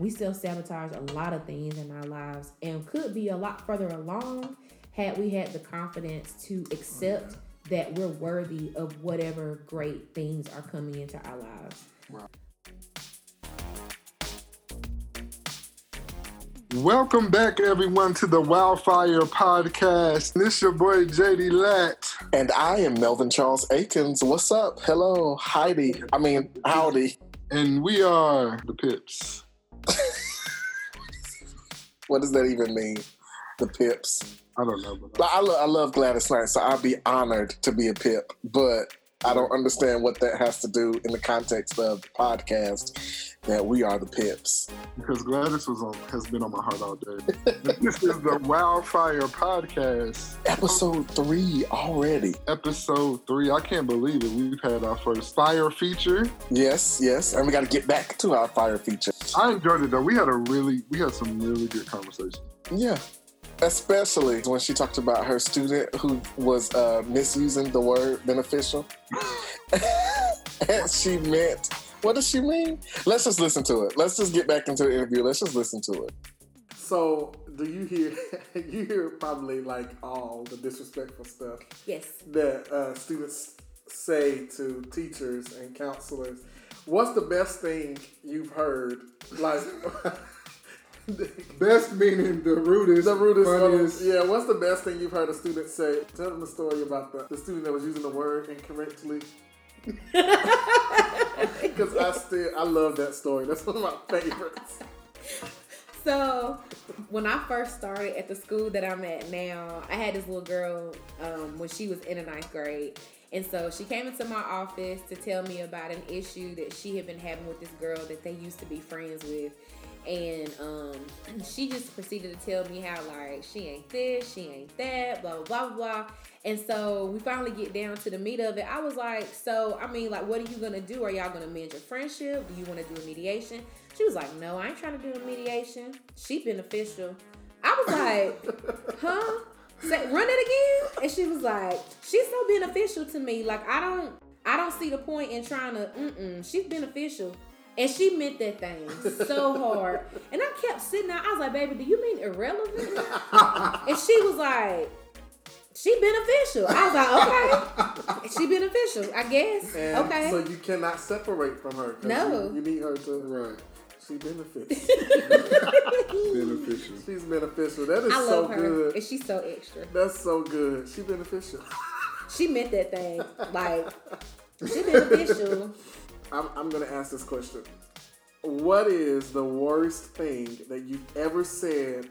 we self sabotage a lot of things in our lives and could be a lot further along had we had the confidence to accept that we're worthy of whatever great things are coming into our lives. Welcome back, everyone, to the Wildfire Podcast. This is your boy JD Lat. And I am Melvin Charles Akins. What's up? Hello, Heidi. I mean, howdy. And we are the Pips. What does that even mean? The Pips. I don't know. But I, lo- I love Gladys Knight, so I'd be honored to be a Pip. But I don't understand what that has to do in the context of the podcast that we are the Pips. Because Gladys was on has been on my heart all day. this is the Wildfire Podcast. Episode three already. Episode three. I can't believe it. We've had our first fire feature. Yes, yes. And we gotta get back to our fire feature. I enjoyed it though. We had a really we had some really good conversation. Yeah. Especially when she talked about her student who was uh, misusing the word beneficial. and she meant, what does she mean? Let's just listen to it. Let's just get back into the interview. Let's just listen to it. So, do you hear? you hear probably like all the disrespectful stuff. Yes. That uh, students say to teachers and counselors. What's the best thing you've heard? Like. Best meaning the rudest, the rudest, funniest. yeah. What's the best thing you've heard a student say? Tell them the story about the, the student that was using the word incorrectly. Because I still I love that story. That's one of my favorites. So, when I first started at the school that I'm at now, I had this little girl um, when she was in the ninth grade. And so she came into my office to tell me about an issue that she had been having with this girl that they used to be friends with. And um, she just proceeded to tell me how, like, she ain't this, she ain't that, blah, blah, blah, blah. And so we finally get down to the meat of it. I was like, so, I mean, like, what are you to do? Are y'all to mend your friendship? Do you want to do a mediation? She was like, no, I ain't trying to do a mediation. She beneficial. I was like, huh? Say, run it again? And she was like, she's so beneficial to me. Like, I don't, I don't see the point in trying to, mm-mm, she's beneficial. And she meant that thing so hard. And I kept sitting there. I was like, baby, do you mean irrelevant? and she was like, she beneficial. I was like, okay. she beneficial, I guess. And okay. So you cannot separate from her. No. You, you need her to. Right. She benefits. Beneficial. She's beneficial. That is I so her. good. And she's so extra. That's so good. She beneficial. She meant that thing. Like, she beneficial. I'm, I'm going to ask this question. What is the worst thing that you've ever said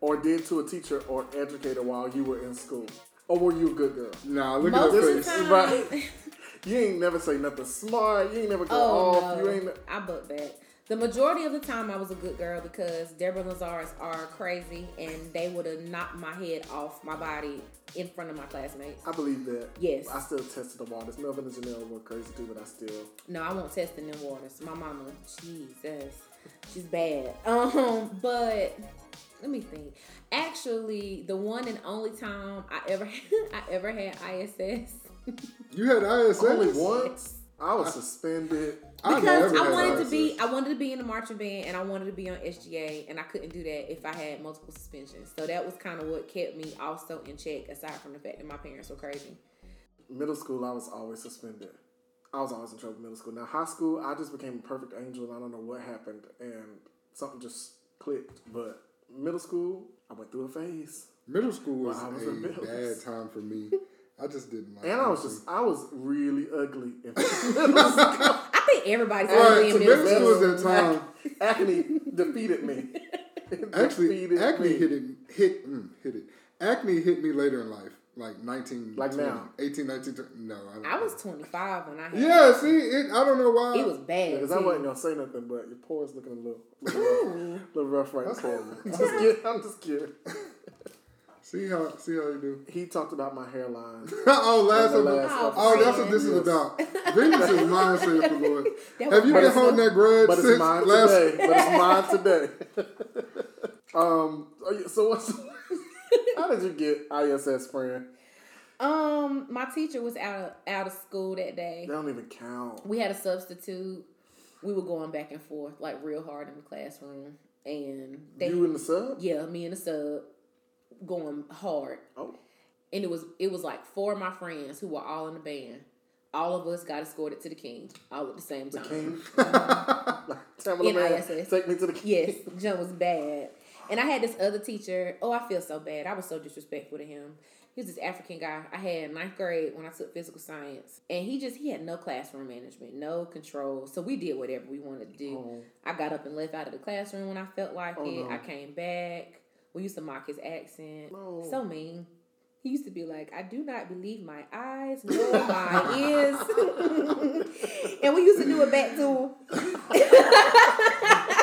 or did to a teacher or educator while you were in school? Or were you a good girl? Nah, look Most at of her the face. time. Right. You ain't never say nothing smart. You ain't never go Oh off. no, You ain't. I booked that. The majority of the time, I was a good girl because Deborah Lazarus are crazy, and they would have knocked my head off my body in front of my classmates. I believe that. Yes. I still tested the waters. Melvin and Janelle were crazy too, but I still. No, I won't test in them waters. My mama, Jesus, she's bad. Um, but let me think. Actually, the one and only time I ever I ever had ISS You had ISS. Only once. I was suspended. Because never I wanted to be I wanted to be in the marching band and I wanted to be on SGA and I couldn't do that if I had multiple suspensions. So that was kind of what kept me also in check aside from the fact that my parents were crazy. Middle school, I was always suspended. I was always in trouble in middle school. Now, high school, I just became a perfect angel, and I don't know what happened, and something just clicked. But middle school, I went through a phase, Middle school was Well, I was a rebellious. bad time for me. I just didn't like and I was just, I was really ugly in. I think everybody's All right, ugly so in middle middle school school. was that time. Acne defeated me. It Actually, defeated acne me. hit it, hit, mm, hit it. Acne hit me later in life, like 19, Like 20, now? 18, 19, 20. No, I, don't I was 25 when I had Yeah, see, it, I don't know why. it was bad. Because I wasn't gonna say nothing, but your pores looking a little, little, rough, little rough right now. I'm just kidding. I'm just kidding. See how, see how you do. He talked about my hairline. oh, last In the episode. last Oh, that's what this is Yes. about. Vengeance is mine, saith the Lord. Have you was been holding that grudge But it's since mine last? today. But it's mine today. um. oh, So what's? how did you get ISS friend? Um, my teacher was out of out of school that day. They don't even count. We had a substitute. we were going back and forth like real hard in the classroom, and they you in the sub? yeah, me in the sub going hard, Oh, and it was it was like four of my friends who were all in the band. All of us got escorted to the king all at the same the time. king. Tamala man, NISS. take me to the king. Yes, John was bad. And I had this other teacher. Oh, I feel so bad. I was so disrespectful to him. He was this African guy. I had ninth grade when I took physical science, and he just he had no classroom management, no control. So we did whatever we wanted to do. Oh. I got up and left out of the classroom when I felt like Oh, it. no. I came back. We used to mock his accent. No. So mean. He used to be like, I do not believe my eyes nor my ears. and we used to do it back to him.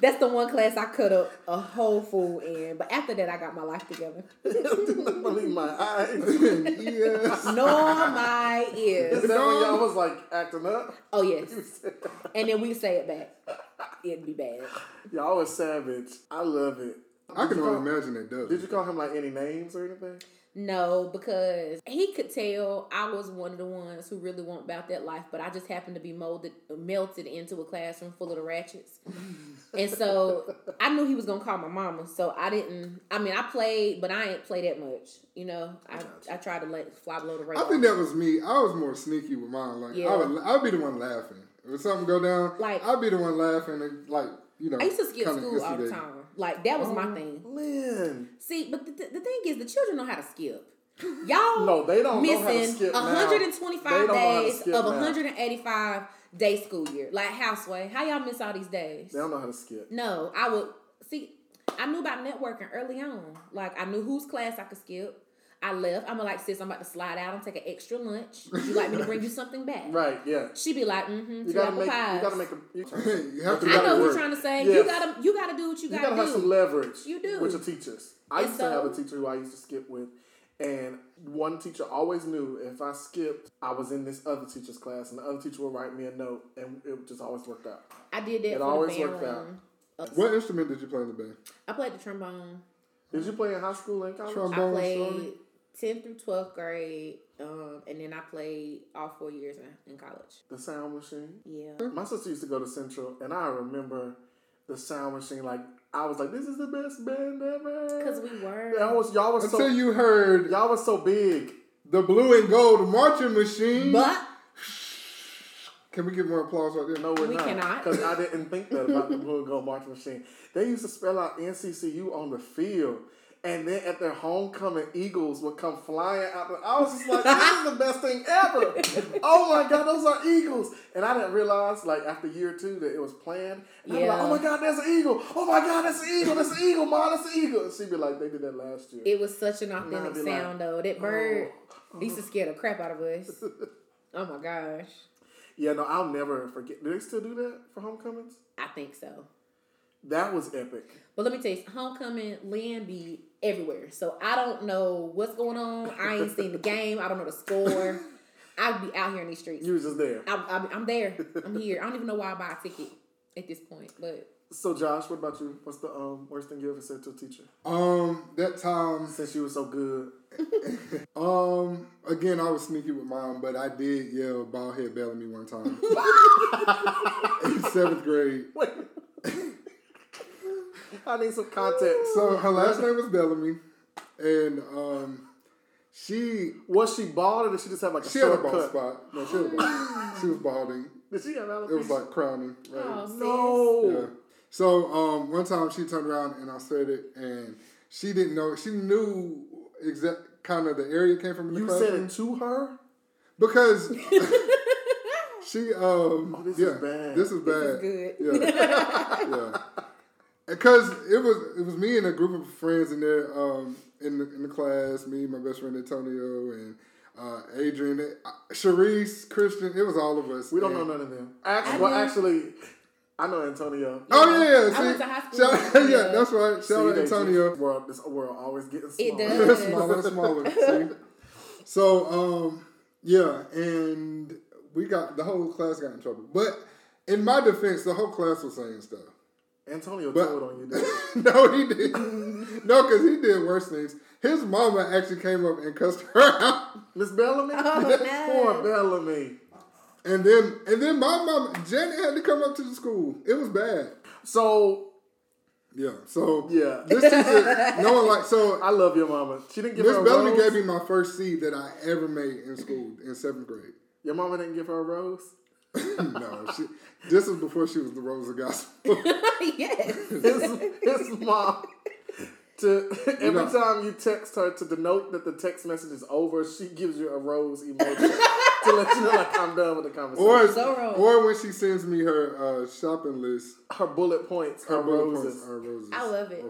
That's the one class I cut up a whole fool in. But after that, I got my life together. not believe my eyes. yes. Nor my ears. Is ears. that when y'all was like acting up? Oh, yes. And then we say it back. It'd be bad. y'all was savage. I love it. I can Did only imagine it does. Did you call him like any names or anything? No, because he could tell I was one of the ones who really want about that life, but I just happened to be molded, melted into a classroom full of the ratchets, and so I knew he was gonna call my mama. So I didn't. I mean, I played, but I ain't play that much. You know, I I tried to let fly below the radar. I think that was me. I was more sneaky with mine. Like Yeah. I would, I'd be the one laughing. If something go down, Like- I'd be the one laughing and like you know. I used to skip school all the time. Like that was my oh, thing. Man. See, but the, the, the thing is, the children know how to skip. Y'all No, they don't know how to missing skip 125 don't know how to days of now. 185 day school year. Like houseway. How y'all miss all these days? They don't know how to skip. No, I would see. I knew about networking early on. Like I knew whose class I could skip. I left. I'm like, sis, I'm about to slide out and take an extra lunch. Would you like me to bring you something back? Right, yeah. She'd be like, mm-hmm, You two gotta apple make pies. you gotta make a you, you have to I know what work. you're trying to say. Yes. You gotta, you gotta do what you you gotta, do. You gotta have some leverage. You do. with your teachers. I And used to have a teacher who I used to skip with, and one teacher always knew if I skipped, I was in this other teacher's class, and the other teacher would write me a note, and it just always worked out. I did that It for always the band worked out. room. Uh, What instrument did you play in the band? I played the trombone. Did you play in high school and college? Trombone. I played story? 10th through 12th grade, um, and then I played all four years in, in college. The sound machine. Yeah. My sister used to go to Central, and I remember the sound machine. Like I was like, "This is the best band ever." Because we were. y'all was y'all was Until so you heard y'all was so big. the blue and gold marching machine. But Can we get more applause right there? No, we're We not. cannot. Because I didn't think that about the Blue and Gold Marching Machine. They used to spell out NCCU on the field. And then at their homecoming, Eagles would come flying out. The, I was just like, this is the best thing ever. oh my God, those are Eagles. And I didn't realize, like, after year two, that it was planned. And I'm like, Yeah. oh my God, there's an Eagle. Oh my God, that's an Eagle. That's an Eagle, Mom. That's an Eagle. And she'd be like, they did that last year. it was such an authentic be like, sound, though. That bird oh. used to scare the crap out of us. oh my gosh. yeah, no, I'll never forget. Do they still do that for homecomings? I think so. That was epic. But let me tell you, homecoming, Lynn be everywhere. So I don't know what's going on. I ain't seen the game. I don't know the score. I'd be out here in these streets. You was just there. I, I, I'm there. I'm here. I don't even know why I buy a ticket at this point. But So Josh, what about you? What's the um, worst thing you ever said to a teacher? Um, that time, Since you were so good. um, again, I was sneaky with mom, but I did yell bald head Bellamy one time in seventh grade. Wait. I need some context. So her last name was Bellamy, and um, she Was she bald or did she just have like a she had a short bald cut? spot. No, she had a bald. She was balding. Did she have alopecia? It was like crowning. Right? oh, no. Yeah. So um, one time she turned around and I said it, and she didn't know. She knew exact kind of the area came from the You classroom said it to her? because she um Oh, this yeah is bad. this is bad This is good. yeah yeah because it was it was me and a group of friends in there um in the, in the class me my best friend Antonio and uh, Adrian uh, Sharice Christian it was all of us We don't And- know none of them. Actually, I well, actually, I know Antonio. Oh yeah, yeah. I went to high school shout- yeah, that's right. See, Shout out they just- Antonio. World, this world always getting It does. smaller and smaller. See? So, um, yeah, and we got the whole class got in trouble. But in my defense, the whole class was saying stuff. Antonio But- told on you, didn't no, he didn't. No, because he did worse things. His mama actually came up and cussed her out. Miss Bellamy? Oh, no. Poor Bellamy. And then and then my mom Janet had to come up to the school. It was bad. So Yeah. So Yeah. this teacher, no one like so. I love your mama. She didn't give Miss her a range. Miss Bellamy rose. gave me my first C that I ever made in school in seventh grade. Your mama didn't give her a rose. No, she, this is before she was the Rose of Gospel. yes. His, his mom. To every know- time you text her to denote that the text message is over, she gives you a rose emoji to let you know like I'm done with the conversation. or So or when she sends me her uh, shopping list, her bullet points her bullet roses. points are roses. I love it.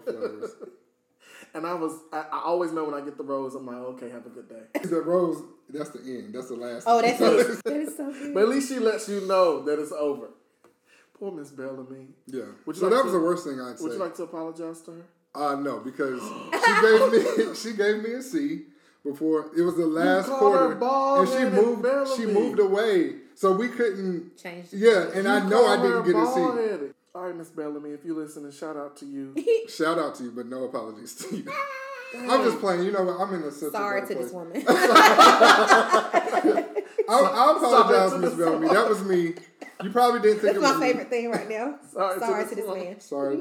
Or flowers. And I was, I, I always know when I get the rose, I'm like, okay, have a good day. the rose, that's the end. That's the last. Oh, that's it. That is so good. But at least she lets you know that it's over. Poor Miss Bellamy. yeah. Would you So like that to- was the worst thing I'd say. Would you like to apologize to her? Uh no, because she gave me she gave me a C before it was the last called her quarter, and she bald-headed moved Bellamy. she moved away, so we couldn't. Change. Yeah, and I know I didn't get a C. bald-headed. All right, Miss Bellamy, if you listening, shout out to you. Shout out to you, but no apologies to you. I'm just playing. You know what? I'm in a such Sorry a to bad this woman. I, I apologize, Miss this Bellamy. That was me. You probably didn't think That's it was my me. favorite thing right now. Sorry Sorry, to to this this man. Sorry.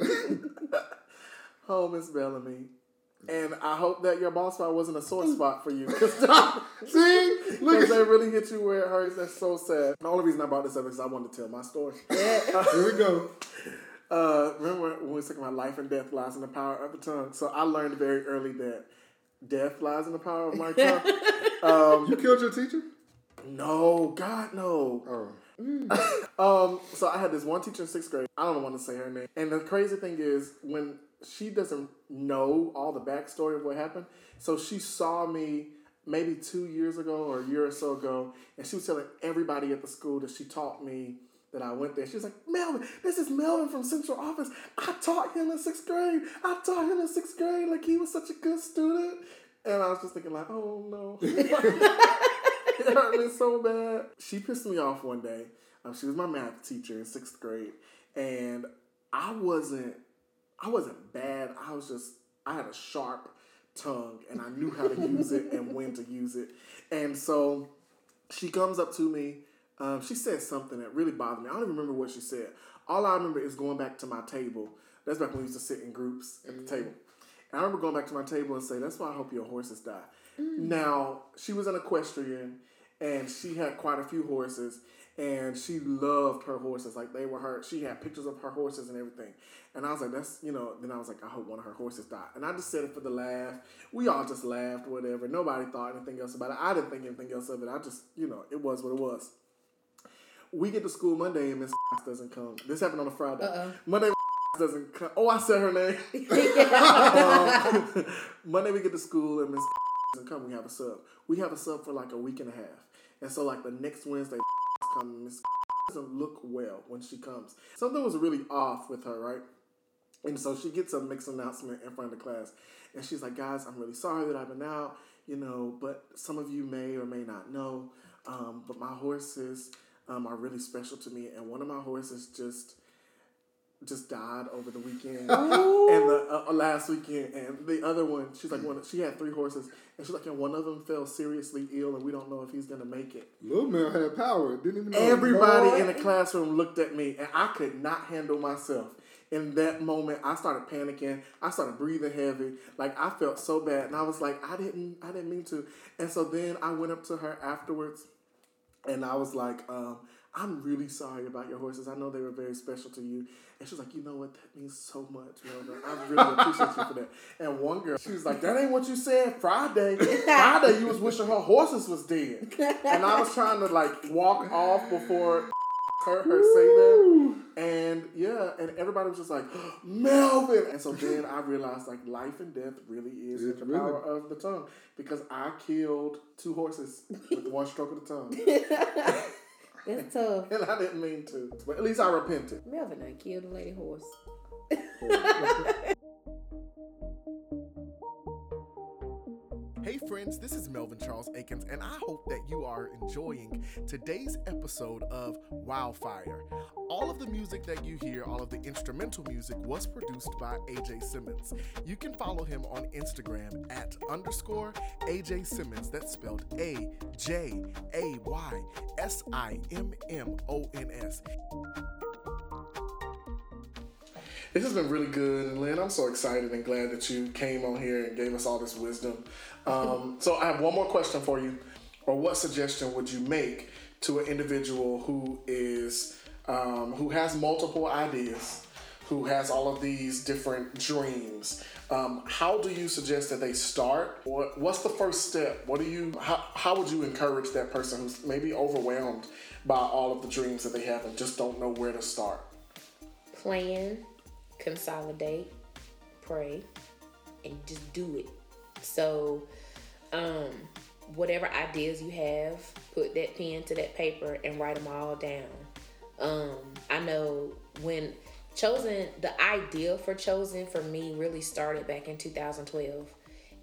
Oh, Miss Bellamy. And I hope that your ball spot wasn't a sore spot for you. See, look at they really hit you where it hurts. That's so sad. The only reason I brought this up is I wanted to tell my story. here we go. Uh, remember when we were talking about life and death lies in the power of the tongue? So I learned very early that death lies in the power of my tongue. um, You killed your teacher? no, God, no. Oh, Um, so I had this one teacher in sixth grade. I don't want to say her name. And the crazy thing is, when she doesn't know all the backstory of what happened, so she saw me maybe two years ago or a year or so ago, and she was telling everybody at the school that she taught me that I went there. She was like, Melvin, this is Melvin from Central Office. I taught him in sixth grade. I taught him in sixth grade. Like he was such a good student. And I was just thinking, like, oh no. it hurt me so bad. She pissed me off one day. Um, she was my math teacher in sixth grade, and I wasn't. I wasn't bad. I was just. I had a sharp tongue, and I knew how to use it and when to use it. And so, she comes up to me. Um, she said something that really bothered me. I don't even remember what she said. All I remember is going back to my table. That's back when we used to sit in groups at the table. And I remember going back to my table and say, "That's why I hope your horses die." Now she was an equestrian, and she had quite a few horses, and she loved her horses like they were her. She had pictures of her horses and everything, and I was like, "That's you know." Then I was like, "I hope one of her horses died," and I just said it for the laugh. We all just laughed, whatever. Nobody thought anything else about it. I didn't think anything else of it. I just you know it was what it was. We get to school Monday and Miss doesn't come. This happened on a Friday. Uh-oh. Monday doesn't come. Oh, I said her name. Um, Monday we get to school and Miss doesn't come. We have a sub. We have a sub for like a week and a half, and so like the next Wednesday come Miss doesn't look well when she comes. Something was really off with her, right? And so she gets a mixed announcement in front of the class, and she's like, "Guys, I'm really sorry that I've been out, you know, but some of you may or may not know, um, but my horses um, are really special to me, and one of my horses just." Just died over the weekend and the uh, last weekend and the other one she's like one she had three horses and she's like and one of them fell seriously ill and we don't know if he's gonna make it. Lil Mel had power. Didn't even know. everybody in the classroom looked at me and i could not handle myself. In that moment i started panicking. I started breathing heavy. Like i felt so bad and i was like i didn't i didn't mean to. And so then i went up to her afterwards and I was like, um, I'm really sorry about your horses. I know they were very special to you. And she was like, you know what? That means so much, Melvin. I really appreciate you for that. And one girl, she was like, that ain't what you said Friday. Friday, you was wishing her horses was dead. And I was trying to like walk off before heard her say that. And yeah, and everybody was just like, Melvin. And so then I realized like life and death really is It's the really- power of the tongue. Because I killed two horses with one stroke of the tongue. It's tough. And I didn't mean to. But at least I repented. Melvin done killed a lady horse. Hey, friends, this is Melvin Charles Akins, and I hope that you are enjoying today's episode of Wildfire. All of the music that you hear, all of the instrumental music, was produced by Ajay Simmons. You can follow him on Instagram at underscore Ajay Simmons. That's spelled A J A Y S I M M O N S. This has been really good, and Lynn, I'm so excited and glad that you came on here and gave us all this wisdom. Um, so I have one more question for you, or what suggestion would you make to an individual who is um, who has multiple ideas, who has all of these different dreams? Um, how do you suggest that they start? Or what's the first step? What do you? How, how would you encourage that person who's maybe overwhelmed by all of the dreams that they have and just don't know where to start? plan, consolidate, pray, and just do it. So, um, whatever ideas you have, put that pen to that paper and write them all down. Um, I know when chosen, the idea for chosen for me really started back in 2012.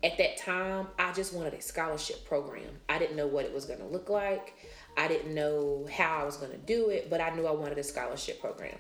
At that time, I just wanted a scholarship program. I didn't know what it was going to look like. I didn't know how I was going to do it, but I knew I wanted a scholarship program.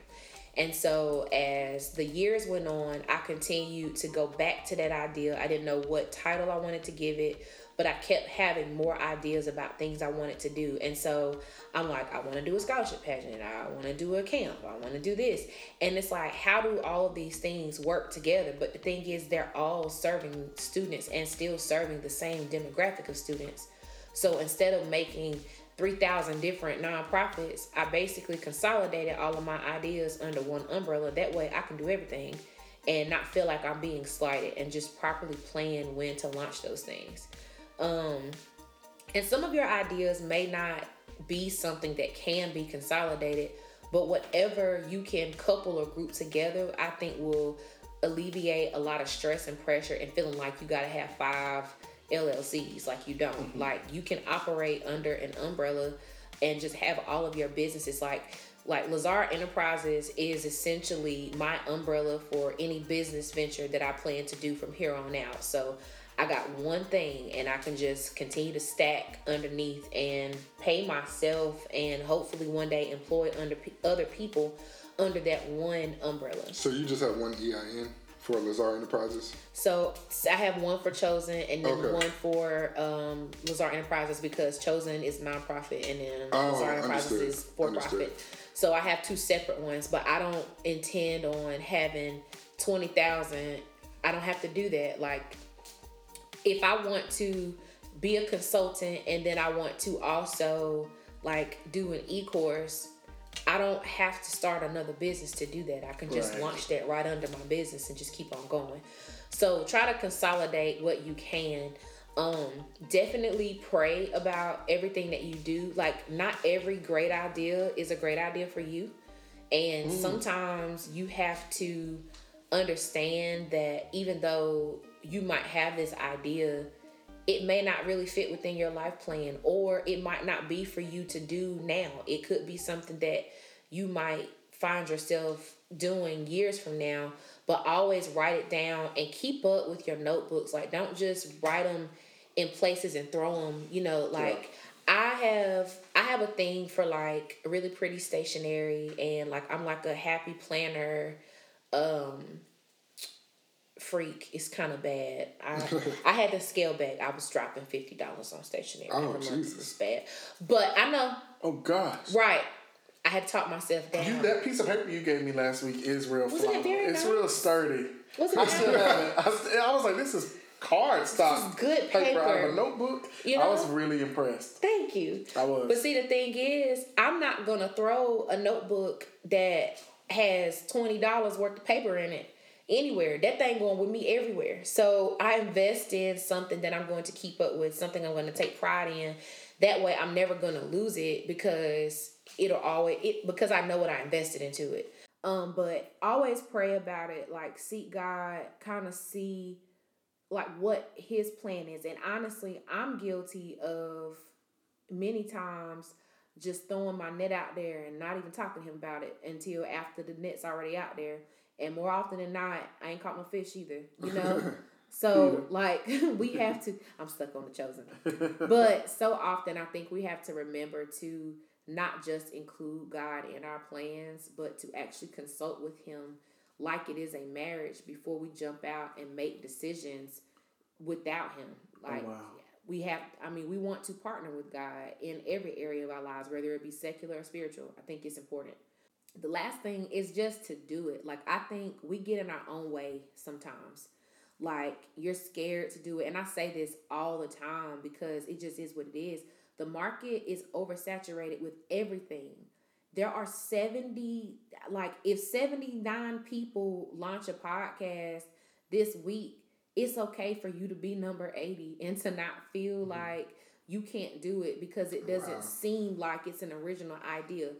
And so as the years went on, I continued to go back to that idea. I didn't know what title I wanted to give it, but I kept having more ideas about things I wanted to do. And so I'm like, I want to do a scholarship pageant. I want to do a camp. I want to do this. And it's like, how do all of these things work together? But the thing is, they're all serving students and still serving the same demographic of students. So instead of making 3,000 different nonprofits, I basically consolidated all of my ideas under one umbrella. That way I can do everything and not feel like I'm being slighted and just properly plan when to launch those things. Um, and some of your ideas may not be something that can be consolidated, but whatever you can couple or group together, I think will alleviate a lot of stress and pressure and feeling like you got to have five LLCs. Like you don't. Mm-hmm. Like you can operate under an umbrella and just have all of your businesses like like Lazar Enterprises is essentially my umbrella for any business venture that I plan to do from here on out. So I got one thing and I can just continue to stack underneath and pay myself and hopefully one day employ under other people under that one umbrella. So you just have one EIN? For Lazar Enterprises? So I have one for Chosen and then okay. one for um, Lazar Enterprises because Chosen is nonprofit and then oh, Lazar Enterprises understood. is for profit. So I have two separate ones, but I don't intend on having twenty thousand. I don't have to do that. Like if I want to be a consultant and then I want to also like do an e-course I don't have to start another business to do that. I can just right. launch that right under my business and just keep on going. So try to consolidate what you can. Um, definitely pray about everything that you do. Like not every great idea is a great idea for you. And mm. sometimes you have to understand that even though you might have this idea, it may not really fit within your life plan or it might not be for you to do now. It could be something that you might find yourself doing years from now, but always write it down and keep up with your notebooks. Like don't just write them in places and throw them, you know, like yeah. I have I have a thing for like really pretty stationery and like I'm like a happy planner um freak. It's kind of bad. I I had to scale back. I was dropping fifty dollars on stationery. Oh Jesus, it's bad. But I know. Oh gosh. Right. I had to talk myself down. You, that piece of paper you gave me last week is real. Wasn't it very It's nice? real sturdy. Wasn't I still have it. I, I, was like, this is card stock. good paper. paper out of a notebook. You know? I was really impressed. Thank you. I was. But see, the thing is, I'm not gonna throw a notebook that has twenty dollars worth of paper in it anywhere. That thing going with me everywhere. So I invest in something that I'm going to keep up with, something I'm going to take pride in. That way, I'm never going to lose it because it'll always it because I know what I invested into it. Um, but always pray about it. Like seek God, kind of see like what His plan is. And honestly, I'm guilty of many times just throwing my net out there and not even talking to him about it until after the net's already out there and more often than not, I ain't caught no fish either. You know. So like we have to I'm stuck on the chosen. but so often I think we have to remember to not just include God in our plans, but to actually consult with him like it is a marriage before we jump out and make decisions without him. Oh, like Oh, wow. we have I mean we want to partner with God in every area of our lives, whether it be secular or spiritual. I think it's important. The last thing is just to do it. Like I think we get in our own way sometimes. Like you're scared to do it. And I say this all the time because it just is what it is. The market is oversaturated with everything. There are 70 like if 79 people launch a podcast this week, it's okay for you to be number 80 and to not feel mm-hmm. like you can't do it because it doesn't Wow. seem like it's an original idea.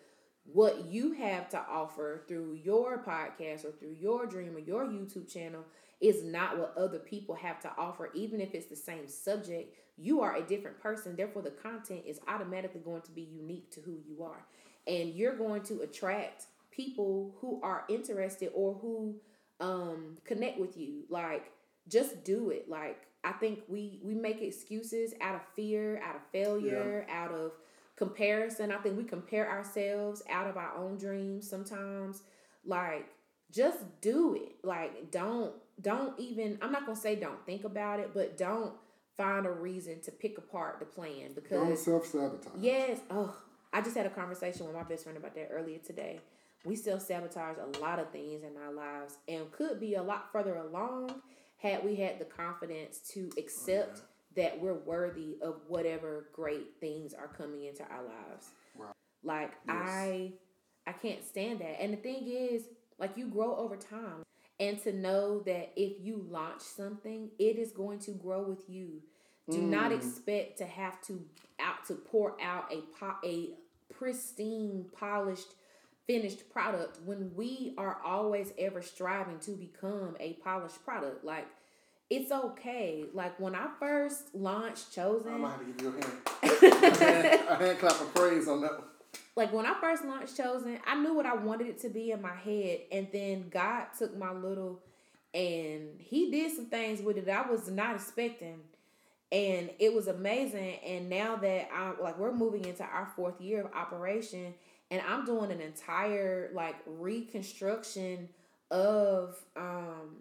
What you have to offer through your podcast or through your dream or your YouTube channel is not what other people have to offer, even if it's the same subject. You are a different person, therefore, the content is automatically going to be unique to who you are. And you're going to attract people who are interested or who um, connect with you. Like, just do it. Like, I think we we make excuses out of fear, out of failure, out of comparison. I think we compare ourselves out of our own dreams sometimes. Like, just do it. Like, don't don't even. I'm not gonna say don't think about it, but don't find a reason to pick apart the plan because Don't self sabotage. Yes. Oh, I just had a conversation with my best friend about that earlier today. We self sabotage a lot of things in our lives and could be a lot further along had we had the confidence to accept oh, that we're worthy of whatever great things are coming into our lives. Wow. Like I I can't stand that. And the thing is, like you grow over time. And to know that if you launch something, it is going to grow with you. Do not mm. expect to have to out to pour out a po- a pristine, polished, finished product when we are always ever striving to become a polished product. Like it's okay. Like when I first launched Chosen, I Chosen, might have to give you a hand. a hand clap of praise on that one. Like when I first launched Chosen, I knew what I wanted it to be in my head, and then God took my little, and He did some things with it I was not expecting, and it was amazing. And now that I'm like we're moving into our fourth year of operation, and I'm doing an entire like reconstruction of um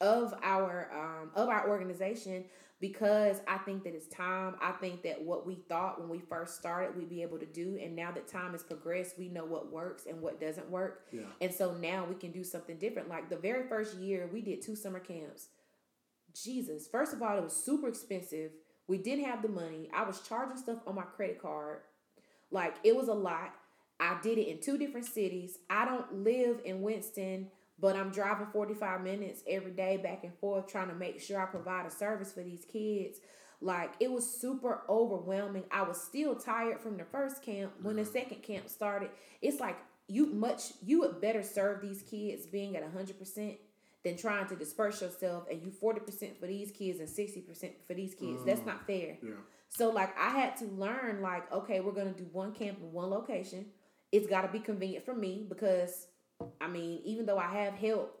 of our um of our organization because I think that it's time. I think that what we thought when we first started we'd be able to do and now that time has progressed, we know what works and what doesn't work. Yeah. And so now we can do something different. Like the very first year we did two summer camps. Jesus, first of all, it was super expensive. We didn't have the money. I was charging stuff on my credit card. Like it was a lot. I did it in two different cities. I don't live in Winston, but I'm driving 45 minutes every day back and forth trying to make sure I provide a service for these kids. Like it was super overwhelming. I was still tired from the first camp. When the mm-hmm. second camp started, it's like you much you would better serve these kids being at 100% than trying to disperse yourself and you 40% for these kids and 60% for these kids. That's mm-hmm. not fair. Yeah. So like I had to learn like okay, we're going to do one camp in one location. It's got to be convenient for me because I mean, even though I have help,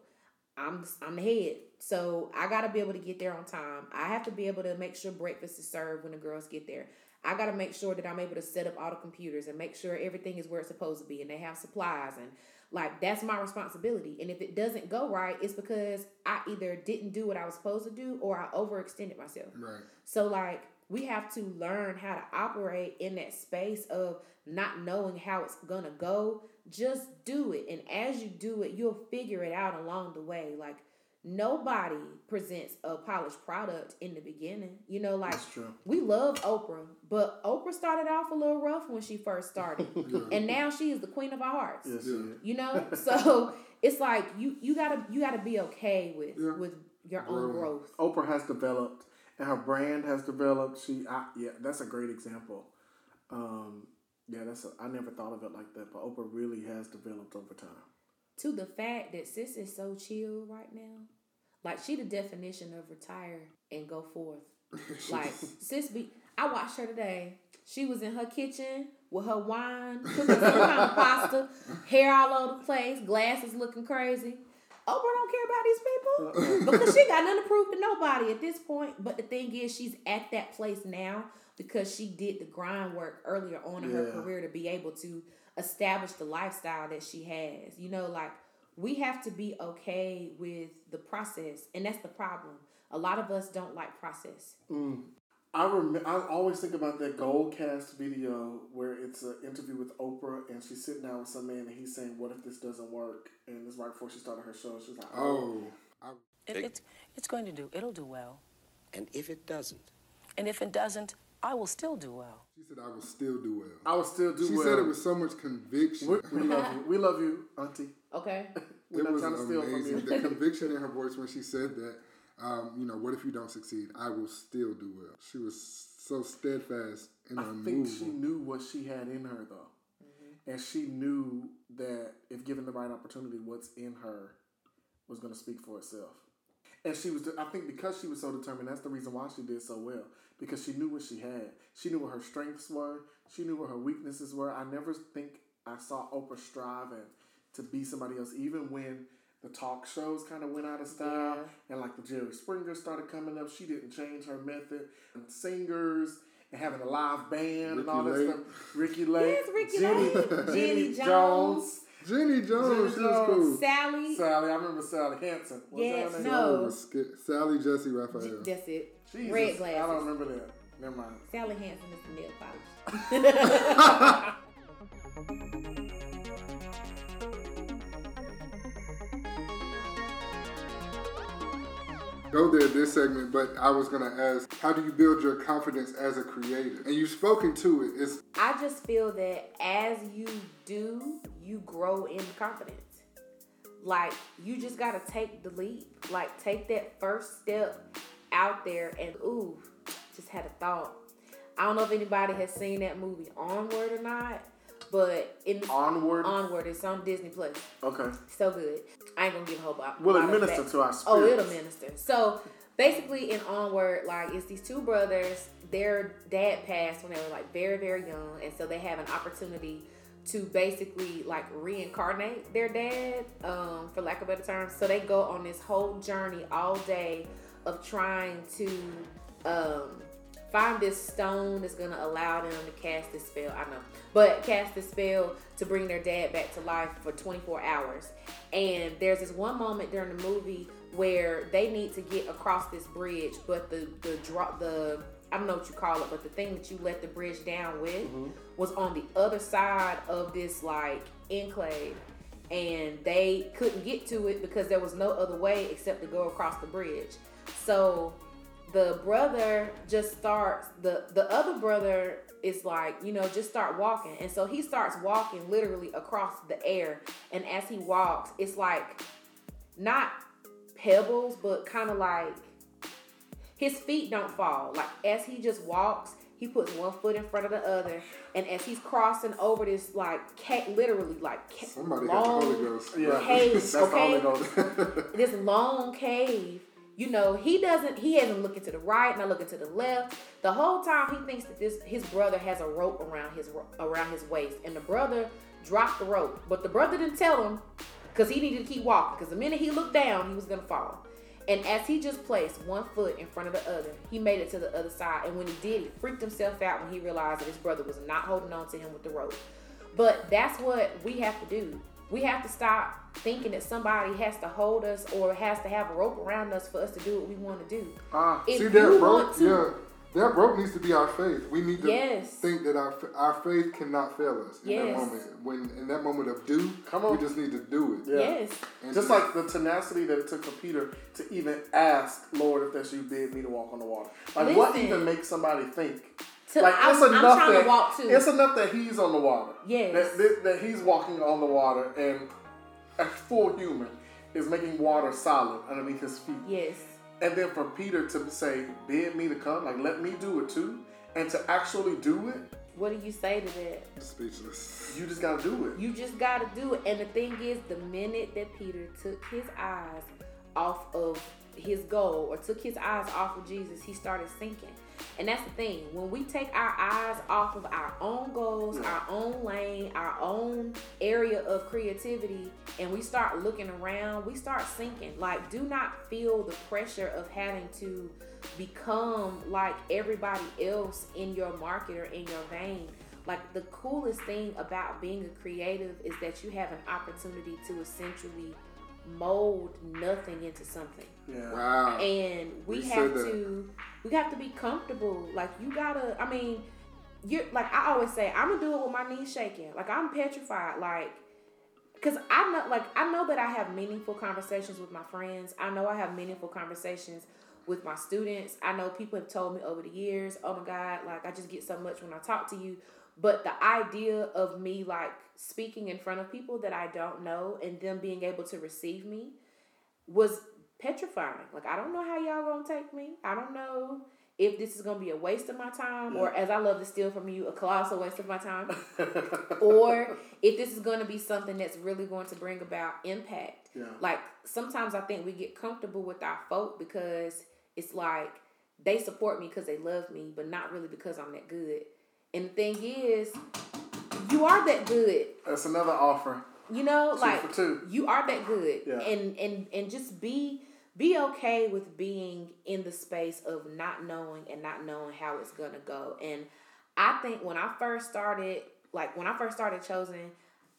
I'm I'm the head. So I got to be able to get there on time. I have to be able to make sure breakfast is served when the girls get there. I got to make sure that I'm able to set up all the computers and make sure everything is where it's supposed to be and they have supplies and like that's my responsibility. And if it doesn't go right, it's because I either didn't do what I was supposed to do or I overextended myself. Right. So like we have to learn how to operate in that space of not knowing how it's gonna go. Just do it. And as you do it, you'll figure it out along the way. Like nobody presents a polished product in the beginning. You know, like That's true. we love Oprah, but Oprah started off a little rough when she first started. and now she is the queen of our hearts Yes, Yeah. yeah. you know so it's like you you gotta you gotta be okay with Yeah. with your own growth Oprah has developed and her brand has developed. She, I, yeah, that's a great example. Um, yeah, that's. A, I never thought of it like that, but Oprah really has developed over time. to the fact that sis is so chill right now like she the definition of retire and go forth like sis be i watched her today she was in her kitchen with her wine cooking some kind of pasta hair all over the place glasses looking crazy Oprah don't care about these people uh-uh. because she got nothing to prove to nobody at this point. But the thing is, she's at that place now because she did the grind work earlier on in her career to be able to establish the lifestyle that she has. You know, like we have to be okay with the process, and that's the problem. A lot of us don't like process. Mm. I rem- I always think about that Goalcast video where it's an interview with Oprah and she's sitting down with some man and he's saying, "What if this doesn't work?" And it's right before she started her show. She's like, Oh, oh. I, It, it's, it's going to do. It'll do well. And if it doesn't? And if it doesn't, I will still do well. she said I will still do well. I will still do She well." She said it with so much conviction. we, we love you. We love you, Auntie. Okay. We're it not was trying to steal from amazing. you. the conviction in her voice when she said that. Um, you know, what if you don't succeed? I will still do well. She was so steadfast and I unmovable. think she knew what she had in her though, and she knew that if given the right opportunity, what's in her was going to speak for itself. And she was, I think, because she was so determined. That's the reason why she did so well because she knew what she had. She knew what her strengths were. She knew what her weaknesses were. I never think I saw Oprah striving to be somebody else, even when. The talk shows kind of went out of style, and like the Jerry Springer started coming up. She didn't change her method. And singers and having a live band and all that Ricky stuff. Ricki Lake, Yes, Ricki Jenny, Lake, Jenny Jenny Jones, Jones. Jenny Jones, Jenny Jones. cool. Sally. Sally. I remember Sally Hansen. What's Yes, her name? no. Sally, was sca- Sally Jessy Raphael. That's it. Jesus, Red glasses. I don't remember that. Never mind. Sally Hansen is the nail polish. Go there this segment, but I was gonna ask, how do you build your confidence as a creator? And you've spoken to it. It's I just feel that as you do, you grow in confidence. Like you just gotta take the leap. Like take that first step out there and ooh, just had a thought. I don't know if anybody has seen that movie Onward or not, but in Onward. Onward is on Disney Plus. Okay. So good. I ain't gonna give a whole lot. Will it minister to our Oh, it'll minister. So basically, in Onward, like it's these two brothers. Their dad passed when they were like very, very young, and so they have an opportunity to basically like reincarnate their dad, um, for lack of a better term. So they go on this whole journey all day of trying to um, find this stone that's gonna allow them to cast this spell. I know, but cast this spell to bring their dad back to life for 24 hours. And there's this one moment during the movie where they need to get across this bridge, but the the drop the I don't know what you call it, but the thing that you let the bridge down with mm-hmm. was on the other side of this like enclave. And they couldn't get to it because there was no other way except to go across the bridge. So the brother just starts the the other brother is like you know just start walking and so he starts walking literally across the air and as he walks it's like not pebbles but kind of like his feet don't fall like as he just walks he puts one foot in front of the other and as he's crossing over this like ca- literally like ca- somebody got the Holy long Ghost. Yeah. cave That's the okay Holy Ghost. this long cave. You know, he doesn't. He hasn't looking to the right, not looking to the left. The whole time he thinks that this his brother has a rope around his around his waist, and the brother dropped the rope, but the brother didn't tell him because he needed to keep walking. Because the minute he looked down, he was gonna fall. And as he just placed one foot in front of the other, he made it to the other side. And when he did, he freaked himself out when he realized that his brother was not holding on to him with the rope. But that's what we have to do. We have to stop thinking that somebody has to hold us or has to have a rope around us for us to do what we want to do. Ah, if See you that rope? to, Yeah, that rope needs to be our faith. We need to Yes. think that our our faith cannot fail us in that moment. When in that moment of do, Come on. we just need to do it. Yeah. yes, And Just like the tenacity that it took for Peter to even ask, Lord, if that's you, bid me to walk on the water. Like, what even makes somebody think? To- like, I'm- it's I'm enough trying to that walk too. it's enough that he's on the water. Yes. That, that, that he's walking on the water, and a full human is making water solid underneath his feet. yes, And then for Peter to say, bid me to come, like, let me do it too, and to actually do it, what do you say to that? speechless. you just gotta do it. You just got to do it. And the thing is, the minute that Peter took his eyes off of his goal or took his eyes off of Jesus, he started sinking. And that's the thing. When we take our eyes off of our own goals, our own lane, our own area of creativity, and we start looking around, we start sinking. Like, do not feel the pressure of having to become like everybody else in your market or in your vein. Like, the coolest thing about being a creative is that you have an opportunity to essentially mold nothing into something. Yeah. Wow. and we, We have to we have to be comfortable. Like you gotta i mean you're like i always say i'm gonna do it with my knees shaking. Like i'm petrified. Like because i know like i know that i have meaningful conversations with my friends. I know i have meaningful conversations with my students. I know people have told me over the years oh my god like i just get so much when i talk to you. But the idea of me like speaking in front of people that i don't know and them being able to receive me was petrifying. Like I don't know how y'all gonna take me. I don't know if this is gonna be a waste of my time, or as I love to steal from you, a colossal waste of my time, or if this is gonna be something that's really going to bring about impact. Yeah. Like sometimes I think we get comfortable with our folk because it's like they support me because they love me, but not really because I'm that good. And the thing is, you are that good That's another offer. you know Two like you are that good Yeah. and and and just be be okay with being in the space of not knowing and not knowing how it's gonna go and i think when i first started like when i first started chosen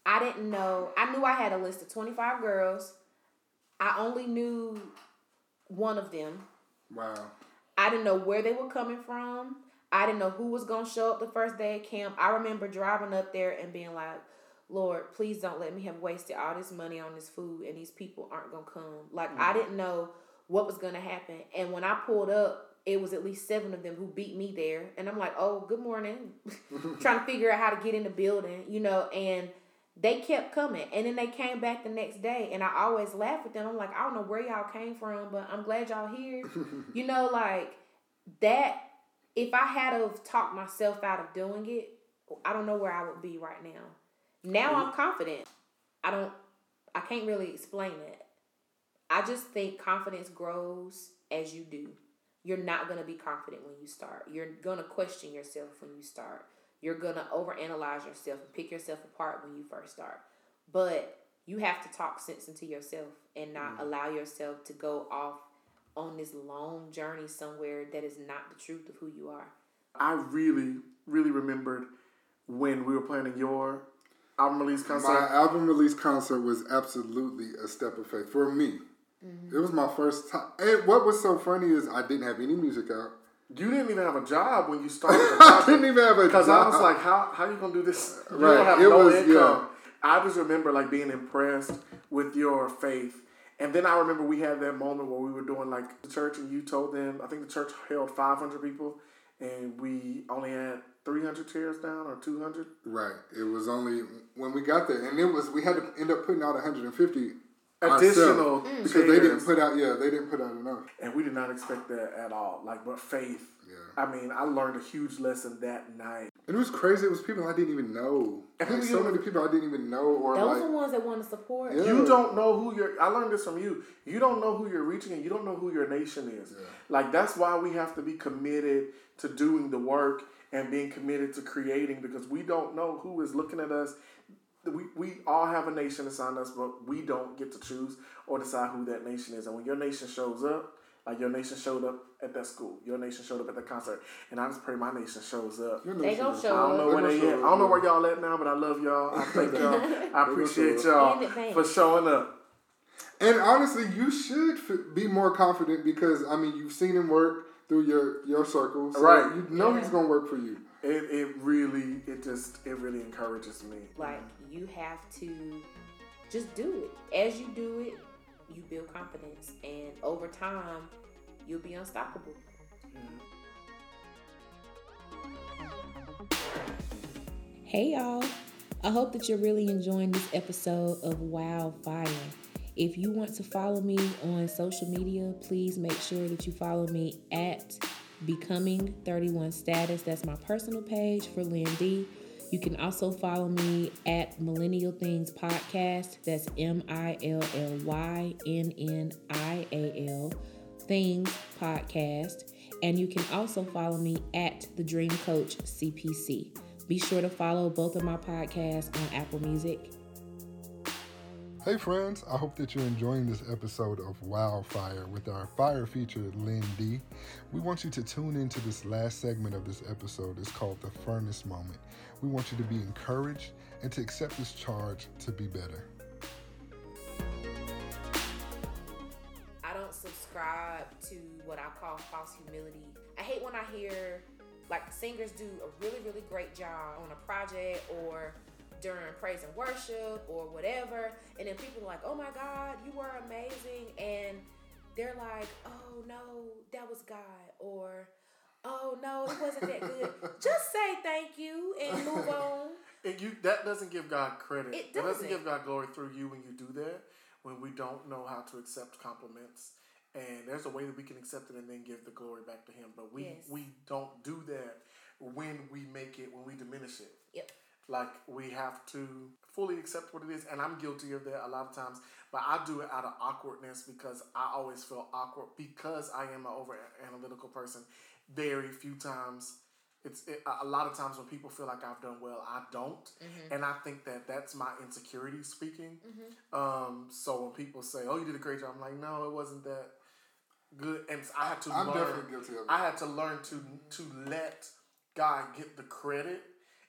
i didn't know i knew i had a list of 25 girls i only knew one of them Wow. I didn't know where they were coming from. I didn't know who was gonna show up the first day at camp. I remember driving up there and being like, Lord, please don't let me have wasted all this money on this food and these people aren't gonna come. Like I mm-hmm. didn't know what was gonna happen. And when I pulled up, it was at least seven of them who beat me there. And I'm like, oh, good morning. Trying to figure out how to get in the building, you know, and they kept coming. And then they came back the next day and I always laugh with them. I'm like, I don't know where y'all came from, but I'm glad y'all here. you know, like that if I had have talked myself out of doing it, I don't know where I would be right now. Now I'm confident. I don't I can't really explain it. I just think confidence grows as you do. You're not going to be confident when you start. You're going to question yourself when you start. You're going to overanalyze yourself and pick yourself apart when you first start. But you have to talk sense into yourself and not mm-hmm. allow yourself to go off on this long journey somewhere that is not the truth of who you are. I really, really remembered when we were planning your album release concert. My album release concert was absolutely a step of faith for me. Mm-hmm. It was my first time. And what was so funny is I didn't have any music out. you didn't even have a job when you started. the I didn't even have a job. Because I was like, how how you gonna do this? You Right, don't have it no was- income. yeah. I just remember like being impressed with your faith. And then I remember we had that moment where we were doing like the church and you told them I think the church held five hundred people and we only had three hundred chairs down or two hundred. Right. It was only when we got there, and it was we had to end up putting out 150 Additional mm. ourselves, because they didn't put out. Yeah, they didn't put out enough. And we did not expect that at all. Like but faith. Yeah. I mean, I learned a huge lesson that night. And it was crazy. It was people I didn't even know. And Like, so many people I didn't even know, or Those like are the ones that want to support. Yeah. You don't know who you're. I learned this from you. You don't know who you're reaching, and you don't know who your nation is. Like that's why we have to be committed to doing the work and being committed to creating because we don't know who is looking at us. We we all have a nation assigned us, but we don't get to choose or decide who that nation is. And when your nation shows up, like your nation showed up at that school, your nation showed up at the concert, and I just pray my nation shows up. Your They nation gonna is- show I don't know up. where they gonna at. I don't know where y'all at now, but I love y'all. I thank y'all. I appreciate y'all for showing up. And honestly, you should f- be more confident because I mean you've seen him work through your your circle, so Right. You know Yeah. he's gonna work for you. It, it really it just it really encourages me. Like you have to just do it. As you do it, you build confidence, and over time, you'll be unstoppable. Mm-hmm. Hey y'all. I hope that you're really enjoying this episode of Wildfire. If you want to follow me on social media, please make sure that you follow me at Becoming 31 Status. That's my personal page for Lynn D. You can also follow me at Millynnial Things Podcast. That's M I L L Y N N I A L Things Podcast. And you can also follow me at the Dream Coach CPC. Be sure to follow both of my podcasts on Apple Music. Hey friends, I hope that you're enjoying this episode of Wildfire with our fire feature, Lynn D. We want you to tune into this last segment of this episode. It's called The Furnace Moment. We want you to be encouraged and to accept this charge to be better. I don't subscribe to what I call false humility. I hate when I hear like singers do a really, really great job on a project or during praise and worship or whatever, and then people are like, "Oh my God, you were amazing," and they're like, "Oh no, that was God," or "Oh no, it wasn't that good." Just say thank you and move on. And you that doesn't give God credit. It doesn't doesn't. give God glory through you when you do that. When we don't know how to accept compliments, and there's a way that we can accept it and then give the glory back to Him. But we Yes. we don't do that when we make it when we diminish it. Yep. Like we have to fully accept what it is, and I'm guilty of that a lot of times. But I do it out of awkwardness because I always feel awkward because I am an over analytical person. Very few times, it's it, a lot of times when people feel like I've done well, I don't, mm-hmm. and I think that that's my insecurity speaking. Mm-hmm. Um, so when people say, "Oh, you did a great job," I'm like, "No, it wasn't that good," and I had to I'm learn. definitely guilty of it. I had to learn to mm-hmm. to let God get the credit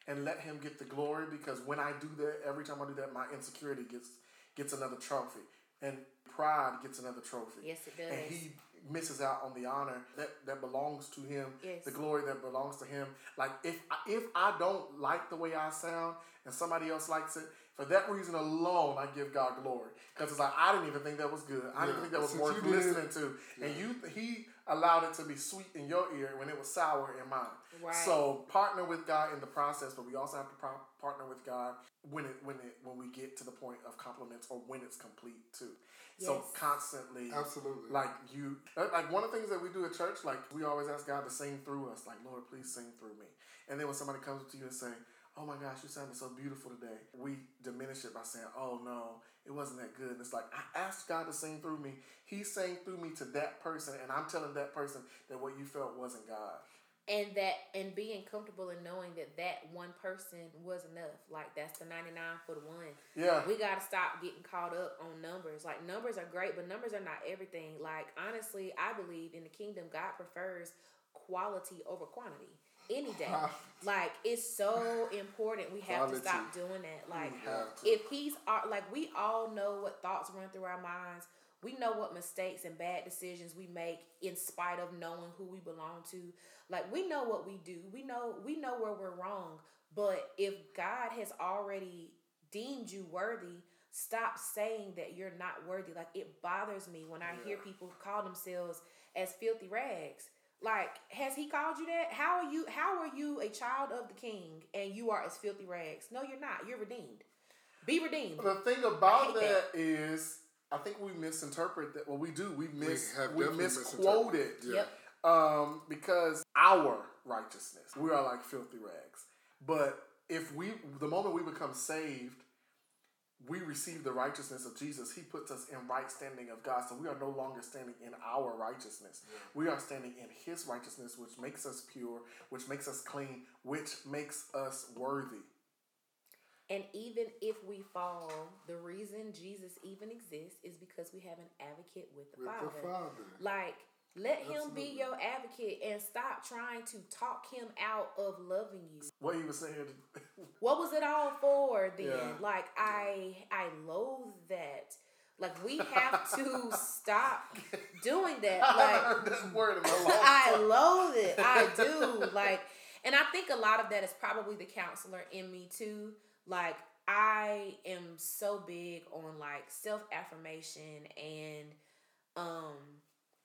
and let Him get the glory because when I do that, every time I do that, my insecurity gets gets another trophy, and pride gets another trophy. Yes, it does. And He misses out on the honor that, that belongs to Him, Yes. the glory that belongs to Him. Like if I, if I don't like the way I sound and somebody else likes it. For that reason alone, I give God glory because it's like I didn't even think that was good. I didn't think that was since worth you listening to, and you He allowed it to be sweet in your ear when it was sour in mine. Right. So partner with God in the process, but we also have to pro- partner with God when it when it when we get to the point of compliments or when it's complete too. So constantly, Absolutely. like you, uh, like one of the things that we do at church, like we always ask God to sing through us, like Lord, please sing through me. And then when somebody comes up to you and say, "Oh my gosh, you sounded so beautiful today," we diminish it by saying, "Oh no, it wasn't that good." And it's like I asked God to sing through me. He sang through me to that person, and I'm telling that person that what you felt wasn't God. and that and being comfortable in knowing that that one person was enough like that's the 99 for the one Yeah. we got to stop getting caught up on numbers like numbers are great but numbers are not everything like honestly i believe in the kingdom god prefers quality over quantity any day. Like it's so important we have to stop doing that. Like if he's our- like we all know what thoughts run through our minds. We know what mistakes and bad decisions we make in spite of knowing who we belong to. Like we know what we do. We know we know where we're wrong. But if god has already deemed you worthy stop saying that you're not worthy. Like it bothers me when i hear people call themselves as filthy rags like has he called you that how are you how are you a child of the king and you are as filthy rags no you're not you're redeemed be redeemed The thing about I hate that is, I think we misinterpret that. Well, we do. We miss. have We, definitely misquote it. misinterpreted. Yeah. Yep. Um, because our righteousness, we are like filthy rags. But if we, the moment we become saved, we receive the righteousness of Jesus. He puts us in right standing of God. So we are no longer standing in our righteousness. We are standing in His righteousness, which makes us pure, which makes us clean, which makes us worthy. And even if we fall, the reason Jesus even exists is because we have an advocate with the, With Father. the Father. Like, let him Absolutely. be your advocate and stop trying to talk him out of loving you. What he was saying. What was it all for then? Yeah. Like I I loathe that. Like we have to stop doing that. I Like heard this word in a long I loathe it. I do. Like, and I think a lot of that is probably the counselor in me too. Like, I am so big on like self affirmation and um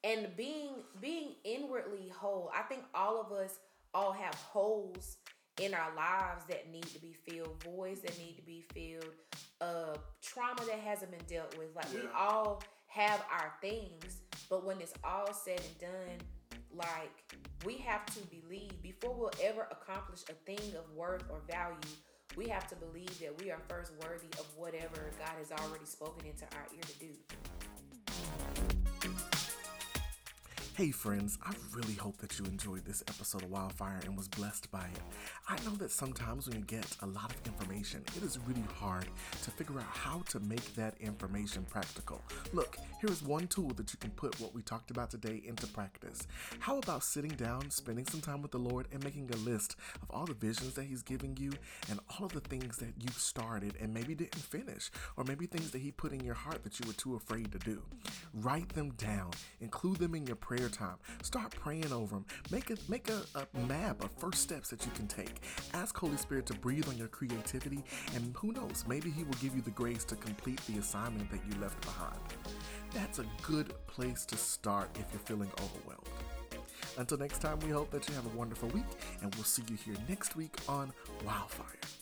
and being being inwardly whole. I think all of us all have holes in our lives that need to be filled, voids that need to be filled, uh trauma that hasn't been dealt with. Like we all have our things, but when it's all said and done, like we have to believe before we'll ever accomplish a thing of worth or value, we have to believe that we are first worthy of whatever God has already spoken into our ear to do. Hey, friends, I really hope that you enjoyed this episode of Wildfire and was blessed by it. I know that sometimes when you get a lot of information, it is really hard to figure out how to make that information practical. Look, here is one tool that you can put what we talked about today into practice. How about sitting down, spending some time with the Lord, and making a list of all the visions that He's giving you and all of the things that you started and maybe didn't finish, or maybe things that He put in your heart that you were too afraid to do? Write them down, include them in your prayer time. Start praying over them. Make a make a, a map of first steps that you can take. Ask Holy Spirit to breathe on your creativity, and who knows, maybe He will give you the grace to complete the assignment that you left behind. That's a good place to start if you're feeling overwhelmed. Until next time, we hope that you have a wonderful week, and we'll see you here next week on Wildfire.